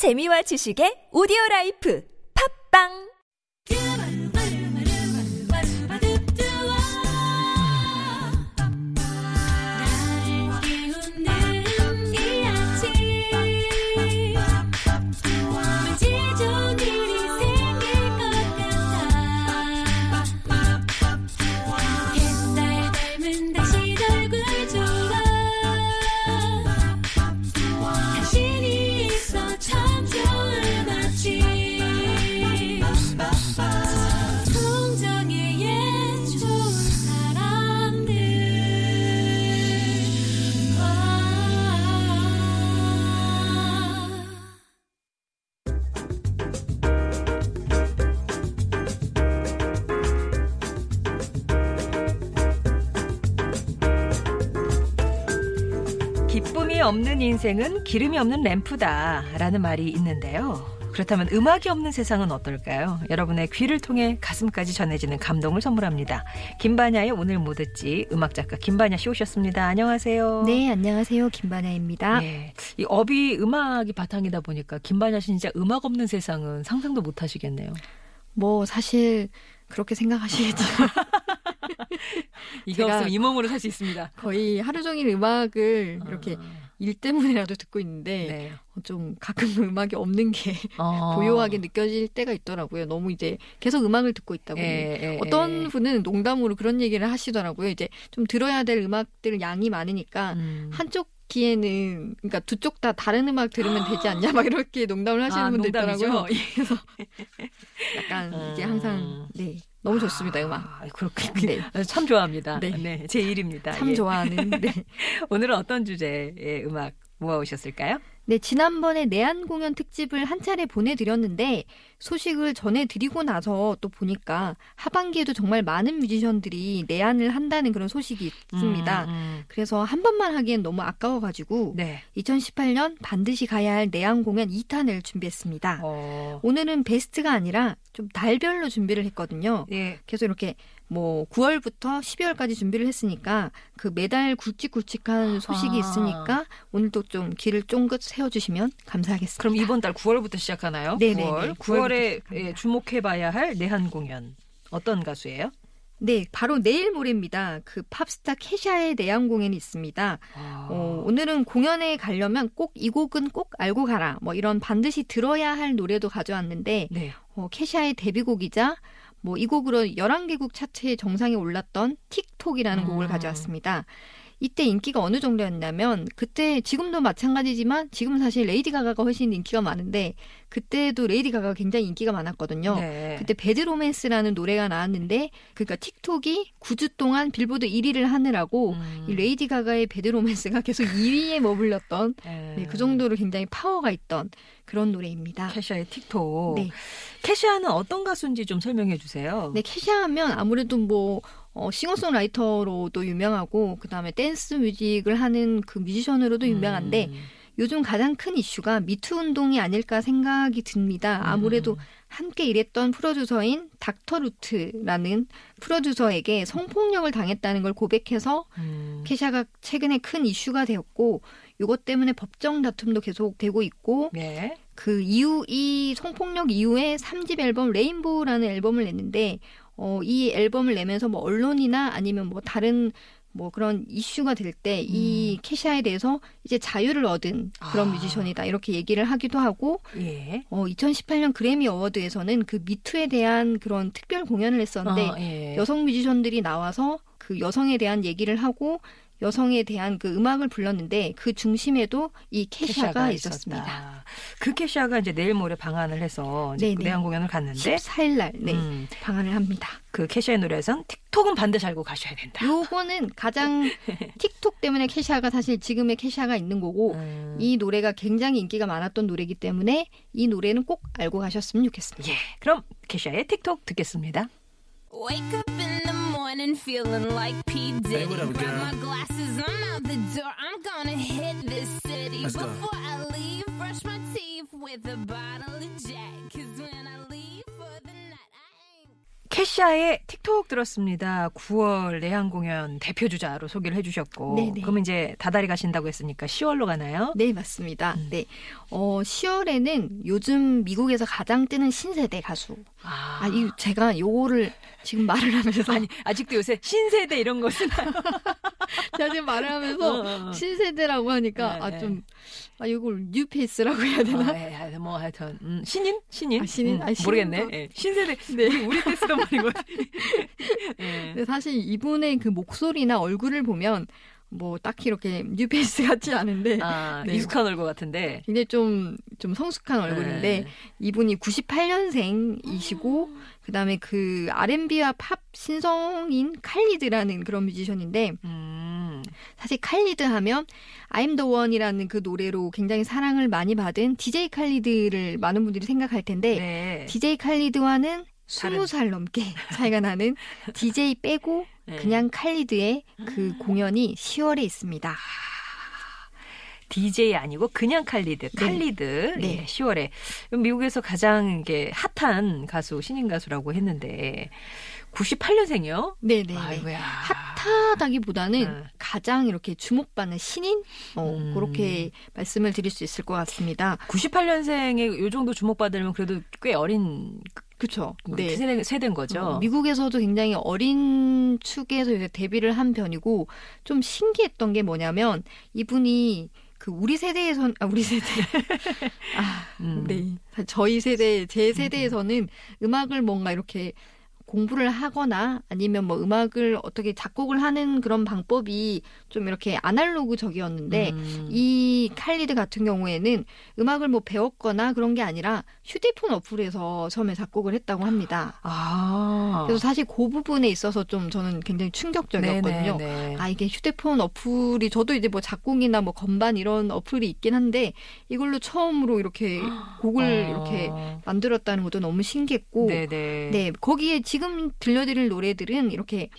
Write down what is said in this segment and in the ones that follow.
재미와 지식의 오디오 라이프. 팝빵 없는 인생은 기름이 없는 램프다 라는 말이 있는데요. 그렇다면 음악이 없는 세상은 어떨까요? 여러분의 귀를 통해 가슴까지 전해지는 감동을 선물합니다. 김바냐의 오늘 뭐 듣지 음악 작가 김바냐 씨 오셨습니다. 안녕하세요. 네, 안녕하세요. 김바나입니다. 네. 이 업이 음악이 바탕이다 보니까 김바냐 씨 진짜 음악 없는 세상은 상상도 못 하시겠네요. 뭐 사실 그렇게 생각하시겠죠. 이게 제가- 없으면 이 몸으로 살 수 있습니다. 거의 하루 종일 음악을 이렇게 일 때문에라도 듣고 있는데 네. 어, 좀 가끔 음악이 없는 게 어. 고요하게 느껴질 때가 있더라고요. 너무 이제 계속 음악을 듣고 있다 보니 예, 예, 어떤 예. 분은 농담으로 그런 얘기를 하시더라고요. 이제 좀 들어야 될 음악들 양이 많으니까 음. 한쪽 귀에는 그러니까 두 쪽 다 다른 음악 들으면 되지 않냐 막 이렇게 농담을 하시는 아, 분도 농담이죠? 있더라고요. 그래서 약간 이게 항상 네 너무 좋습니다 음악. 아, 그렇군요. 네. 참 좋아합니다. 네. 네. 제 일입니다. 참 예. 좋아하는. 네. 오늘은 어떤 주제의 음악 모아오셨을까요? 네, 지난번에 내한 공연 특집을 한 차례 보내드렸는데 소식을 전해드리고 나서 또 보니까 하반기에도 정말 많은 뮤지션들이 내한을 한다는 그런 소식이 있습니다. 음, 음. 그래서 한 번만 하기엔 너무 아까워가지고 네. 2018년 반드시 가야 할 내한 공연 2탄을 준비했습니다. 어, 오늘은 베스트가 아니라 좀 달별로 준비를 했거든요. 예. 그래서 이렇게 뭐 9월부터 12월까지 준비를 했으니까 그 매달 굵직굵직한 소식이 아. 있으니까 오늘도 좀 길을 쫑긋 세워주시면 감사하겠습니다. 그럼 이번 달 9월부터 시작하나요? 네네네. 9월. 9월 부터 9월에 시작합니다. 예, 주목해봐야 할 내한 공연. 어떤 가수예요? 네, 바로 내일 모레입니다. 그 팝스타 캐샤의 내한 공연이 있습니다. 아, 어, 오늘은 공연에 가려면 꼭 이 곡은 꼭 알고 가라. 뭐 이런 반드시 들어야 할 노래도 가져왔는데 네. 어, 캐샤의 데뷔곡이자 뭐 이 곡으로 11개국 차트의 정상에 올랐던 TiK ToK이라는 곡을 음. 가져왔습니다. 이때 인기가 어느 정도였냐면 그때 지금도 마찬가지지만 지금 사실 레이디 가가가 훨씬 인기가 많은데 그때도 레이디 가가가 굉장히 인기가 많았거든요. 네. 그때 Bad Romance라는 노래가 나왔는데 그러니까 TiK ToK이 9주 동안 빌보드 1위를 하느라고 음. 이 레이디 가가의 Bad Romance가 계속 2위에 머물렀던 예. 네, 그 정도로 굉장히 파워가 있던 그런 노래입니다. 케샤의 TiK ToK. 네. 케샤는 어떤 가수인지 좀 설명해 주세요. 네, 케샤 하면 아무래도 뭐 어, 싱어송라이터로도 유명하고 그다음에 댄스 뮤직을 하는 그 뮤지션으로도 유명한데 음. 요즘 가장 큰 이슈가 미투 운동이 아닐까 생각이 듭니다. 아무래도 음. 함께 일했던 프로듀서인 닥터 루크라는 프로듀서에게 성폭력을 당했다는 걸 고백해서 음. 케샤가 최근에 큰 이슈가 되었고 이것 때문에 법정 다툼도 계속 되고 있고 네. 그 이후 이 성폭력 이후에 3집 앨범 레인보우라는 앨범을 냈는데 어, 이 앨범을 내면서 뭐 언론이나 아니면 뭐 다른 뭐 그런 이슈가 될 때이 캐샤에 대해서 이제 자유를 얻은 그런 아. 뮤지션이다 이렇게 얘기를 하기도 하고 예. 어, 2018년 그래미 어워드에서는 그 미투에 대한 그런 특별 공연을 했었는데 아, 예. 여성 뮤지션들이 나와서 그 여성에 대한 얘기를 하고 여성에 대한 그 음악을 불렀는데 그 중심에도 이 캐샤가, 있었습니다. 있었다. 그 캐샤가 이제 내일 모레 방한을 해서 이제. 내한 공연을 갔는데 14일 날 네, 음, 방한을 합니다. 그 캐샤의 노래에선 틱톡은 반드시 알고 가셔야 된다. 요거는 가장 틱톡 때문에 캐샤가 사실 지금의 캐샤가 있는 거고 음, 이 노래가 굉장히 인기가 많았던 노래이기 때문에 이 노래는 꼭 알고 가셨으면 좋겠습니다. 예. 그럼 캐샤의 틱톡 듣겠습니다. Wake up in the morning feeling like P. Diddy. Hey, what up, Grab my glasses, I'm out the door. I'm gonna hit this city. Let's go. Before I leave, brush my teeth with a bottle of Jack. 캐시아의 틱톡 들었습니다. 9월 내한 공연 대표 주자로 소개를 해주셨고, 네네. 그럼 이제 다달이 가신다고 했으니까 10월로 가나요? 네, 맞습니다. 음. 네. 어, 10월에는 요즘 미국에서 가장 뜨는 신세대 가수. 아, 아, 이 제가 요거를 지금 말을 하면서 아니 아직도 요새 신세대 이런 것은 제가 지금 말을 하면서 어, 어. 신세대라고 하니까 네, 아 네. 좀 아, 이걸 뉴페이스라고 해야 되나? 아, 예, 예, 뭐 하여튼 음, 신인 신인 아, 신인? 음, 아, 모르겠네. 거? 예, 신세대 네. 우리 우리 때 쓰던 예. 근데 사실 이분의 그 목소리나 얼굴을 보면 뭐 딱히 이렇게 뉴페이스 같지 않은데 아 네. 익숙한 얼굴 같은데. 굉장히 좀, 좀 성숙한 얼굴인데 네. 이분이 98년생이시고 그다음에 그 R&B와 팝 신성인 칼리드라는 그런 뮤지션인데 음, 사실 칼리드 하면 I'm the one이라는 그 노래로 굉장히 사랑을 많이 받은 DJ 칼리드를 많은 분들이 생각할 텐데 네. DJ 칼리드와는 다른. 20살 넘게 차이가 나는 DJ 빼고 네. 그냥 칼리드의 그 공연이 10월에 있습니다. DJ 아니고 그냥 칼리드, 칼리드. 네. 예, 10월에 미국에서 가장 이게 핫한 가수 신인 가수라고 했는데 98년생이요? 네네. 아이고야. 핫하다기보다는 네. 가장 이렇게 주목받는 신인 어, 음. 그렇게 말씀을 드릴 수 있을 것 같습니다. 98년생에 요 정도 주목받으면 그래도 꽤 어린 그렇죠. 네. 세대, 세대인 거죠. 어, 미국에서도 굉장히 어린 축에서 이제 데뷔를 한 편이고 좀 신기했던 게 뭐냐면 이분이 그 우리 세대에선 아 우리 세대 아 음. 네. 저희 세대, 제 세대에서는 음악을 뭔가 이렇게 공부를 하거나 아니면 뭐 음악을 어떻게 작곡을 하는 그런 방법이 좀 이렇게 아날로그적이었는데 음. 이 칼리드 같은 경우에는 음악을 뭐 배웠거나 그런 게 아니라 휴대폰 어플에서 처음에 작곡을 했다고 합니다. 아. 그래서 사실 그 부분에 있어서 좀 저는 굉장히 충격적이었거든요. 네네네. 아 이게 휴대폰 어플이 저도 이제 뭐 작곡이나 뭐 건반 이런 어플이 있긴 한데 이걸로 처음으로 이렇게 곡을 어. 이렇게 만들었다는 것도 너무 신기했고 네네. 네 거기에 지금 들려드릴 노래들은 이렇게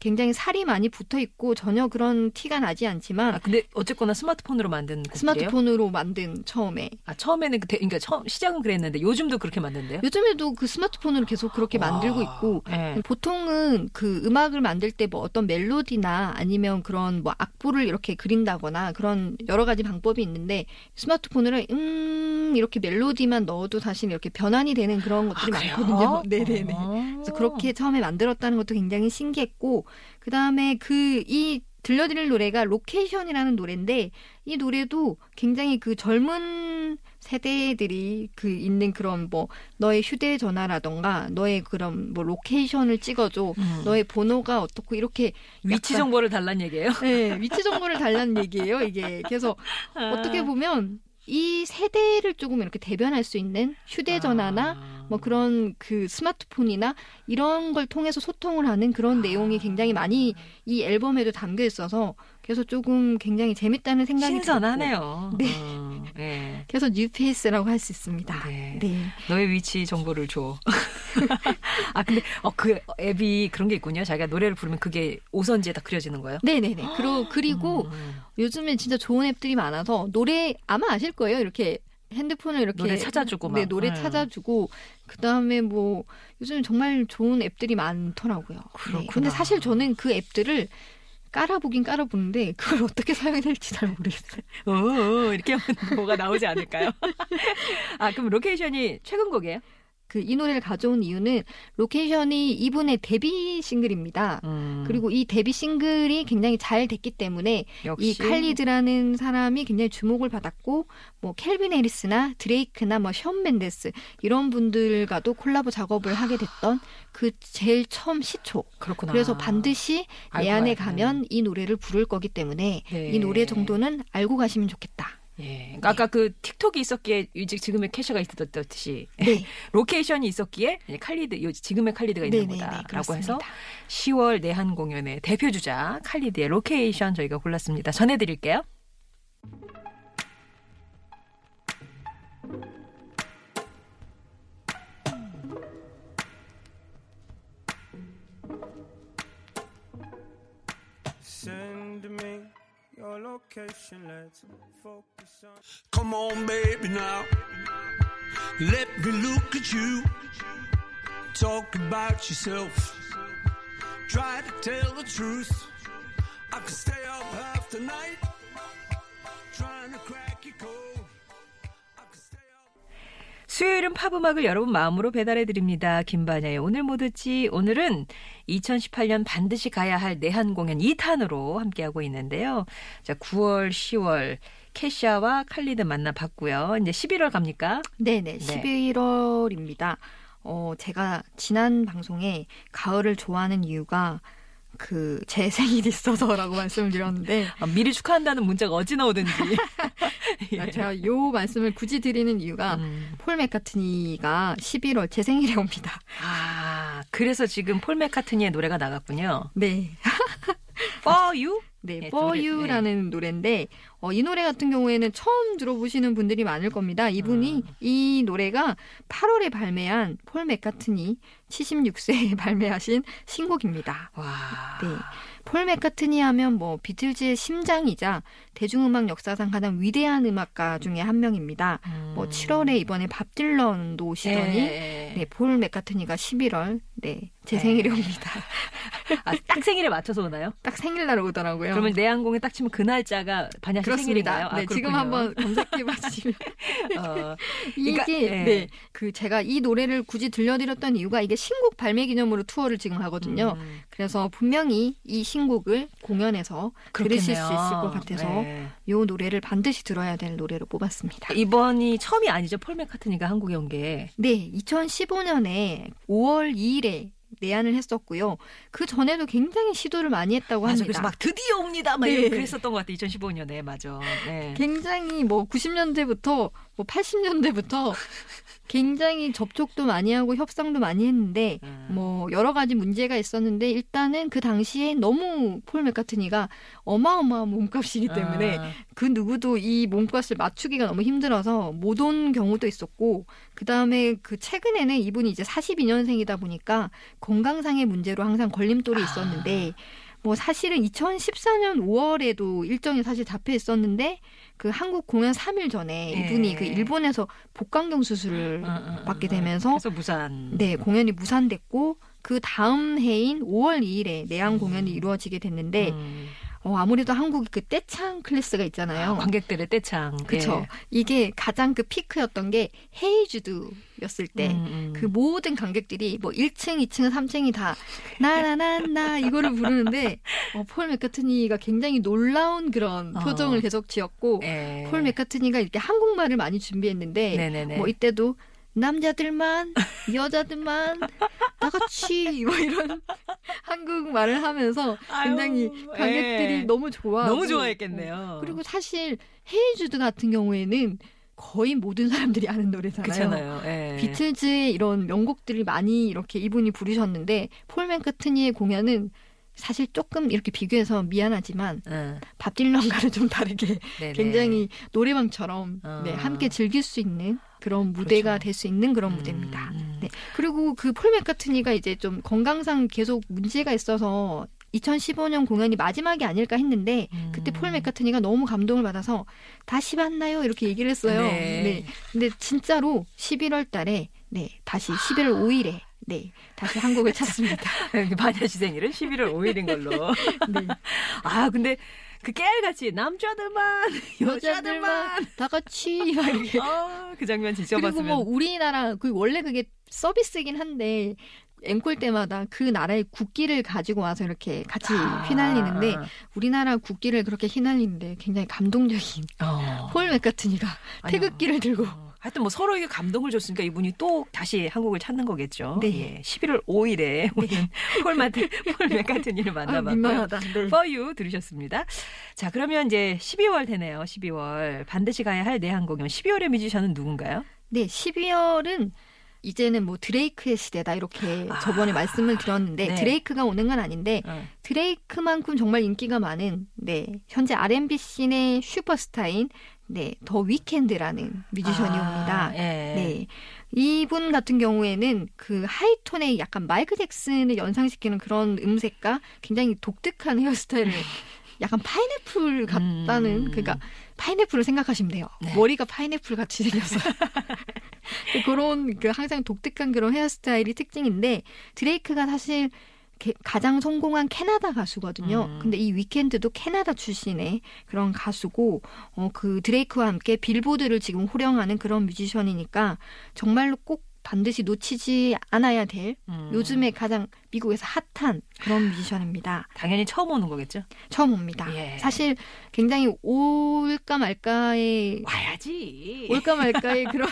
굉장히 살이 많이 붙어 있고 전혀 그런 티가 나지 않지만 아, 근데 어쨌거나 스마트폰으로 만든 곡이에요? 스마트폰으로 만든 처음에 아, 처음에는 그, 대- 그러니까 처음 시작은 그랬는데 요즘도 그렇게 만든대요? 요즘에도 그 스마트폰으로 계속 그렇게 만들고 있고 네. 보통은 그 음악을 만들 때 뭐 어떤 멜로디나 아니면 그런 뭐 악보를 이렇게 그린다거나 그런 여러 가지 방법이 있는데 스마트폰으로 음 이렇게 멜로디만 넣어도 사실 이렇게 변환이 되는 그런 것들이 아? 많거든요. 네네네. 어. 그래서 그렇게 처음에 만들었다는 것도 굉장히 신기했고 그 다음에 그 이 들려드릴 노래가 Location이라는 노래인데 이 노래도 굉장히 그 젊은 세대들이 그 있는 그런 뭐 너의 휴대전화라던가 너의 그런 뭐 location을 찍어줘 음. 너의 번호가 어떻고 이렇게 위치 정보를 달란 얘기예요? 네, 위치 정보를 달라는 얘기예요 이게 그래서 어떻게 보면 이 세대를 조금 이렇게 대변할 수 있는 휴대전화나 아. 뭐 그런 그 스마트폰이나 이런 걸 통해서 소통을 하는 그런 내용이 굉장히 많이 이 앨범에도 담겨 있어서 그래서 조금 굉장히 재밌다는 생각이 신선하네요. 네. 어, 네. 들었고 그래서 뉴페이스라고 할 수 있습니다. 네. 네. 너의 위치 정보를 줘. 아 근데 어, 그 앱이 그런 게 있군요. 자기가 노래를 부르면 그게 오선지에 다 그려지는 거예요. 네네네. 그리고, 그리고 음. 요즘에 진짜 좋은 앱들이 많아서 노래 아마 아실 거예요. 이렇게 핸드폰을 이렇게 노래 찾아주고 막. 네, 노래 음. 찾아주고 그다음에 뭐 요즘 정말 좋은 앱들이 많더라고요. 네. 그렇구나. 근데 사실 저는 그 앱들을 깔아보긴 깔아보는데 그걸 어떻게 사용해야 될지 잘 모르겠어요. 어, 어, 이렇게 하면 뭐가 나오지 않을까요? 아 그럼 Location이 최근 곡이에요? 그 이 노래를 가져온 이유는 Location이 이분의 데뷔 싱글입니다. 음, 그리고 이 데뷔 싱글이 굉장히 잘 됐기 때문에 역시 이 칼리드라는 사람이 굉장히 주목을 받았고 뭐 캘빈 해리스나 드레이크나 뭐 션 멘데스 이런 분들과도 콜라보 작업을 하게 됐던 그 제일 처음 시초. 그렇구나. 그래서 반드시 내한 공연에 가야 가면 이 노래를 부를 거기 때문에 네. 이 노래 정도는 알고 가시면 좋겠다. 예. 그러니까 아까 그 TiK ToK이 있었기에 이제 지금의 케샤가 있었듯이 네. Location이 있었기에 칼리드 요 지금의 칼리드가 있는 네네네, 거다라고 해서 그렇습니다. 10월 내한 공연의 대표 주자 칼리드의 Location 저희가 골랐습니다. 전해드릴게요. Location, let's focus on. Come on, baby, now. Let me look at you. talk about yourself. Try to tell the truth. I could stay up half the night trying to crack your code. 수요일은 팝음악을 여러분 마음으로 배달해 드립니다. 김반야의 오늘 뭐 듣지? 오늘은 2018년 반드시 가야 할 내한 공연 2탄으로 함께하고 있는데요. 자, 9월, 10월 캐샤와 칼리드 만나봤고요. 이제 11월 갑니까? 네네, 11월입니다. 어, 제가 지난 방송에 가을을 좋아하는 이유가 그 제 생일이 있어서라고 말씀을 드렸는데 아, 미리 축하한다는 문자가 어찌 나오든지. 예. 제가 요 말씀을 굳이 드리는 이유가 음. 폴 맥카트니가 11월 제 생일에 옵니다. 아, 그래서 지금 폴 맥카트니의 노래가 나갔군요. 네. For You? 네, 네, For You라는 노래인데 어, 이 노래 같은 경우에는 처음 들어보시는 분들이 많을 겁니다. 이분이 아. 이 노래가 8월에 발매한 폴 맥카트니 76세에 발매하신 신곡입니다. 와. 네. 폴 맥카트니 하면 뭐 비틀즈의 심장이자 대중음악 역사상 가장 위대한 음악가 중에 한 명입니다. 음. 뭐 7월에 이번에 밥 딜런도 오시더니 예. 네, 폴 맥카트니가 11월 네, 제 네. 생일에 옵니다. 아, 딱 생일에 맞춰서 오나요? 딱 생일날 오더라고요. 그러면 내한공에 딱 치면 그 날짜가 반야 씨. 생일인가요? 아, 네, 지금 그렇군요. 한번 검색해 보시면 어, 이게 그러니까, 예. 네, 그 제가 이 노래를 굳이 들려드렸던 이유가 이게 신곡 발매 기념으로 투어를 지금 하거든요. 음, 그래서 분명히 이 신곡을 공연에서 들으실 수 있을 그렇겠네요. 것 같아서 네. 이 노래를 반드시 들어야 될 노래로 뽑았습니다. 이번이 처음이 아니죠. 폴 맥카트니가 한국에 온 게. 네, 2015년에 5월 2일에 내한을 했었고요. 그 전에도 굉장히 시도를 많이 했다고 맞아. 합니다. 그래서 막 드디어 옵니다. 막 네. 이렇게 그랬었던 것 같아. 2015년에 맞아. 네. 굉장히 뭐 90년대부터 뭐 80년대부터 굉장히 접촉도 많이 하고 협상도 많이 했는데 음. 뭐 여러 가지 문제가 있었는데 일단은 그 당시에 너무 폴 맥카트니가 어마어마한 몸값이기 때문에 아, 그 누구도 이 몸값을 맞추기가 너무 힘들어서 못 온 경우도 있었고 그 다음에 그 최근에는 이분이 이제 42년생이다 보니까 건강상의 문제로 항상 걸림돌이 있었는데 뭐 사실은 2014년 5월에도 일정이 사실 잡혀 있었는데 그 한국 공연 3일 전에 예. 이분이 그 일본에서 복강경 수술을 음, 음, 음, 받게 음. 되면서 그래서 무산. 네 공연이 무산됐고 그 다음 해인 5월 2일에 내한 공연이 이루어지게 됐는데 음. 어, 아무래도 한국이 그 떼창 클래스가 있잖아요. 아, 관객들의 떼창. 그렇죠. 이게 가장 그 피크였던 게 헤이주드였을 예. 때. 음, 음. 그 모든 관객들이 뭐 1층, 2층, 3층이 다 나나나나 이거를 부르는데 어, 폴 맥카트니가 굉장히 놀라운 그런 어. 표정을 계속 지었고 예. 폴 맥카트니가 이렇게 한국말을 많이 준비했는데 네네네. 뭐 이때도 남자들만 여자들만 다 같이 뭐 이런 한국 말을 하면서 굉장히 아유, 관객들이 예. 너무 좋아하고 너무 좋아했겠네요. 그리고 사실 헤이주드 같은 경우에는 거의 모든 사람들이 아는 노래잖아요. 그렇잖아요. 예. 비틀즈의 이런 명곡들을 많이 이렇게 이분이 부르셨는데 폴 맥카트니의 공연은 사실 조금 이렇게 비교해서 미안하지만 응. 밥 딜런과는 좀 다르게 네네. 굉장히 노래방처럼 어. 네, 함께 즐길 수 있는 그런 무대가 그렇죠. 될수 있는 그런 음, 무대입니다. 음. 네. 그리고 그 폴 맥카트니가 이제 좀 건강상 계속 문제가 있어서 2015년 공연이 마지막이 아닐까 했는데 음. 그때 폴 맥카트니가 너무 감동을 받아서 다시 만나요 이렇게 얘기를 했어요. 네. 네. 근데 진짜로 11월 달에 네, 다시 11월 5일에 네, 다시 한국을 찾습니다. 반야 씨 생일은 11월 5일인 걸로. 네. 아, 근데 그 깨알같이 남자들만, 여자들만. 다 같이 막 이렇게 아, 그 장면 그리고 지켜봤으면. 뭐 우리나라 그 원래 그게 서비스긴 한데 앵콜 때마다 그 나라의 국기를 가지고 와서 이렇게 같이 아. 휘날리는데 우리나라 국기를 그렇게 휘날리는데 굉장히 감동적인 어. 폴 맥카트니가. 태극기를 들고 어, 하여튼 뭐 서로에게 감동을 줬으니까 이분이 또 다시 한국을 찾는 거겠죠. 네. 예, 11월 5일에 오는 폴 마트, 폴 맥카트니를 아, 만나봤고요. 민망하다. 네. For You 들으셨습니다. 자, 그러면 이제 12월 되네요. 12월. 반드시 가야 할 내한 공연. 12월의 뮤지션은 누군가요? 네, 12월은 이제는 뭐 드레이크의 시대다 이렇게 아. 저번에 말씀을 드렸는데 네. 드레이크가 오는 건 아닌데 어. 드레이크만큼 정말 인기가 많은 네 현재 R&B 씬의 슈퍼스타인 네 더 위켄드라는 뮤지션이 아, 옵니다. 예. 네. 이분 같은 경우에는 그 하이톤의 약간 마이클 잭슨을 연상시키는 그런 음색과 굉장히 독특한 헤어스타일을 약간 파인애플 같다는 음. 그러니까 파인애플을 생각하시면 돼요. 네. 머리가 파인애플 같이 생겼어요. 그런 그 항상 독특한 그런 헤어스타일이 특징인데 드레이크가 사실 게- 가장 성공한 캐나다 가수거든요. 음. 근데 이 위켄드도 캐나다 출신의 그런 가수고 어 그 드레이크와 함께 빌보드를 지금 호령하는 그런 뮤지션이니까 정말로 꼭 반드시 놓치지 않아야 될 음. 요즘에 가장 미국에서 핫한 그런 뮤지션입니다. 당연히 처음 오는 거겠죠? 처음 옵니다. 예. 사실 굉장히 올까 말까의 와야지. 올까 말까의 그런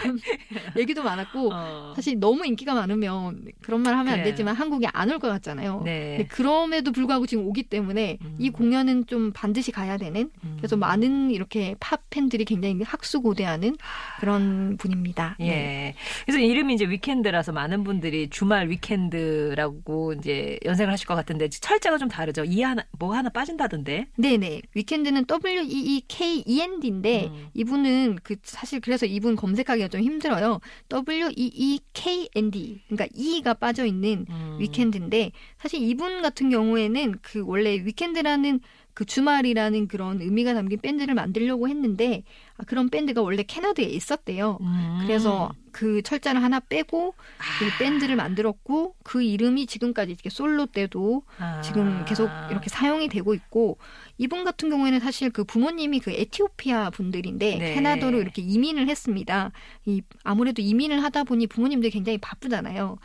얘기도 많았고 어. 사실 너무 인기가 많으면 그런 말 하면 안 그래. 되지만 한국에 안 올 것 같잖아요. 네. 그럼에도 불구하고 지금 오기 때문에 음. 이 공연은 좀 반드시 가야 되는 그래서 음. 많은 이렇게 팝 팬들이 굉장히 학수고대하는 그런 분입니다. 예. 네. 그래서 이름이 이제 위켄드라서 많은 분들이 주말 위켄드라고 이제 연생을 하실 것 같은데 철자가 좀 다르죠. 이 하나 뭐 하나 빠진다던데. 네네. 위켄드는 W E E K E N D인데 음. 이분은 그 사실 그래서 이분 검색하기가 좀 힘들어요. W E E K N D. 그러니까 E가 빠져 있는 음. 위켄드인데 사실 이분 같은 경우에는 그 원래 weekend라는 그 주말이라는 그런 의미가 담긴 밴드를 만들려고 했는데 아, 그런 밴드가 원래 캐나다에 있었대요. 음. 그래서 그 철자를 하나 빼고 그 아. 밴드를 만들었고 그 이름이 지금까지 이렇게 솔로 때도 아. 지금 계속 이렇게 사용이 되고 있고 이분 같은 경우에는 사실 그 부모님이 그 에티오피아 분들인데 네. 캐나다로 이렇게 이민을 했습니다. 이 아무래도 이민을 하다 보니 부모님들이 굉장히 바쁘잖아요.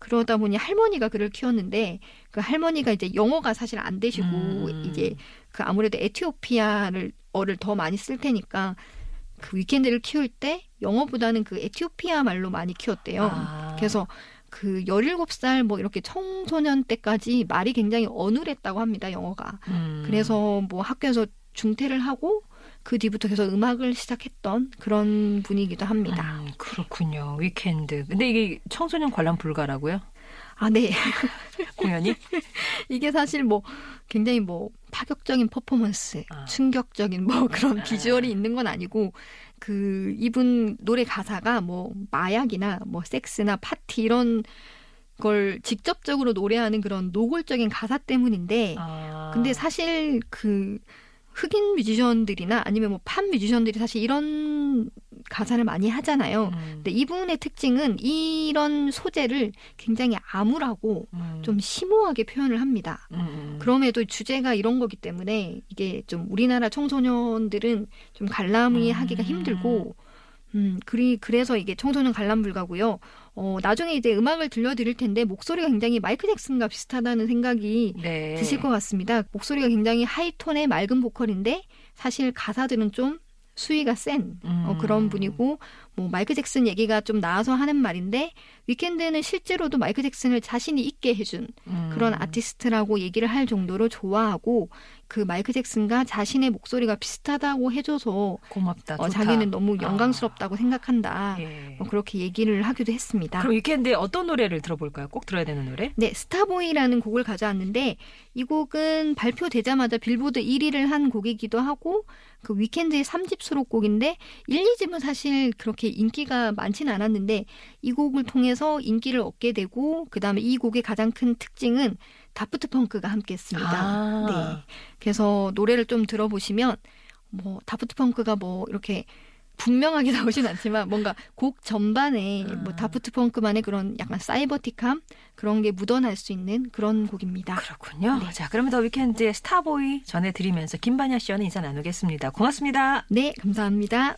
그러다 보니 할머니가 그를 키웠는데 그 할머니가 이제 영어가 사실 안 되시고 음. 이제 그 아무래도 에티오피아를 어를 더 많이 쓸 테니까 그 위켄드를 키울 때 영어보다는 그 에티오피아 말로 많이 키웠대요. 아. 그래서 그 17살 뭐 이렇게 청소년 때까지 말이 굉장히 어눌했다고 합니다, 영어가. 음. 그래서 뭐 학교에서 중퇴를 하고 그 뒤부터 계속 음악을 시작했던 그런 분이기도 합니다. 음, 그렇군요. 위켄드. 근데 이게 청소년 관람 불가라고요? 아, 네. 공연이? 이게 사실 뭐 굉장히 뭐 파격적인 퍼포먼스, 아. 충격적인 뭐 그런 비주얼이 있는 건 아니고 그 이분 노래 가사가 뭐 마약이나 뭐 섹스나 파티 이런 걸 직접적으로 노래하는 그런 노골적인 가사 때문인데 아. 근데 사실 그 흑인 뮤지션들이나 아니면 뭐 팝 뮤지션들이 사실 이런 가사를 많이 하잖아요. 음, 근데 이분의 특징은 이런 소재를 굉장히 암울하고 음, 좀 심오하게 표현을 합니다. 음, 음. 그럼에도 주제가 이런 거기 때문에 이게 좀 우리나라 청소년들은 좀 관람이 음. 하기가 힘들고 음, 그리, 그래서 이게 청소년 관람 불가고요. 어, 나중에 이제 음악을 들려드릴 텐데 목소리가 굉장히 마이클 잭슨과 비슷하다는 생각이 네. 드실 것 같습니다. 목소리가 굉장히 high tone의 맑은 보컬인데 사실 가사들은 좀 수위가 센 어, 음. 그런 분이고 뭐 마이클 잭슨 얘기가 좀 나와서 하는 말인데 위켄드는 실제로도 마이클 잭슨을 자신이 있게 해준 음. 그런 아티스트라고 얘기를 할 정도로 좋아하고 그 마이클 잭슨과 자신의 목소리가 비슷하다고 해줘서 고맙다. 어. 자기는 너무 영광스럽다고 생각한다. 아, 예. 뭐 그렇게 얘기를 하기도 했습니다. 그럼 위켄드에 어떤 노래를 들어볼까요? 꼭 들어야 되는 노래? 네, Starboy라는 곡을 가져왔는데 이 곡은 발표되자마자 빌보드 1위를 한 곡이기도 하고 그 위켄드의 3집 수록곡인데 1, 2집은 사실 그렇게 인기가 많지는 않았는데 이 곡을 통해서 인기를 얻게 되고 그다음에 이 곡의 가장 큰 특징은 다프트 펑크가 함께 했습니다. 아. 네. 그래서 노래를 좀 들어보시면 뭐 다프트 펑크가 뭐 이렇게 분명하게 나오진 않지만 뭔가 곡 전반에 아. 뭐 다프트 펑크만의 그런 약간 사이버틱함 그런 게 묻어날 수 있는 그런 곡입니다. 그렇군요. 네. 자, 그러면 더 위켄드의 스타보이 전해드리면서 김반야 씨와는 인사 나누겠습니다. 고맙습니다. 네, 감사합니다.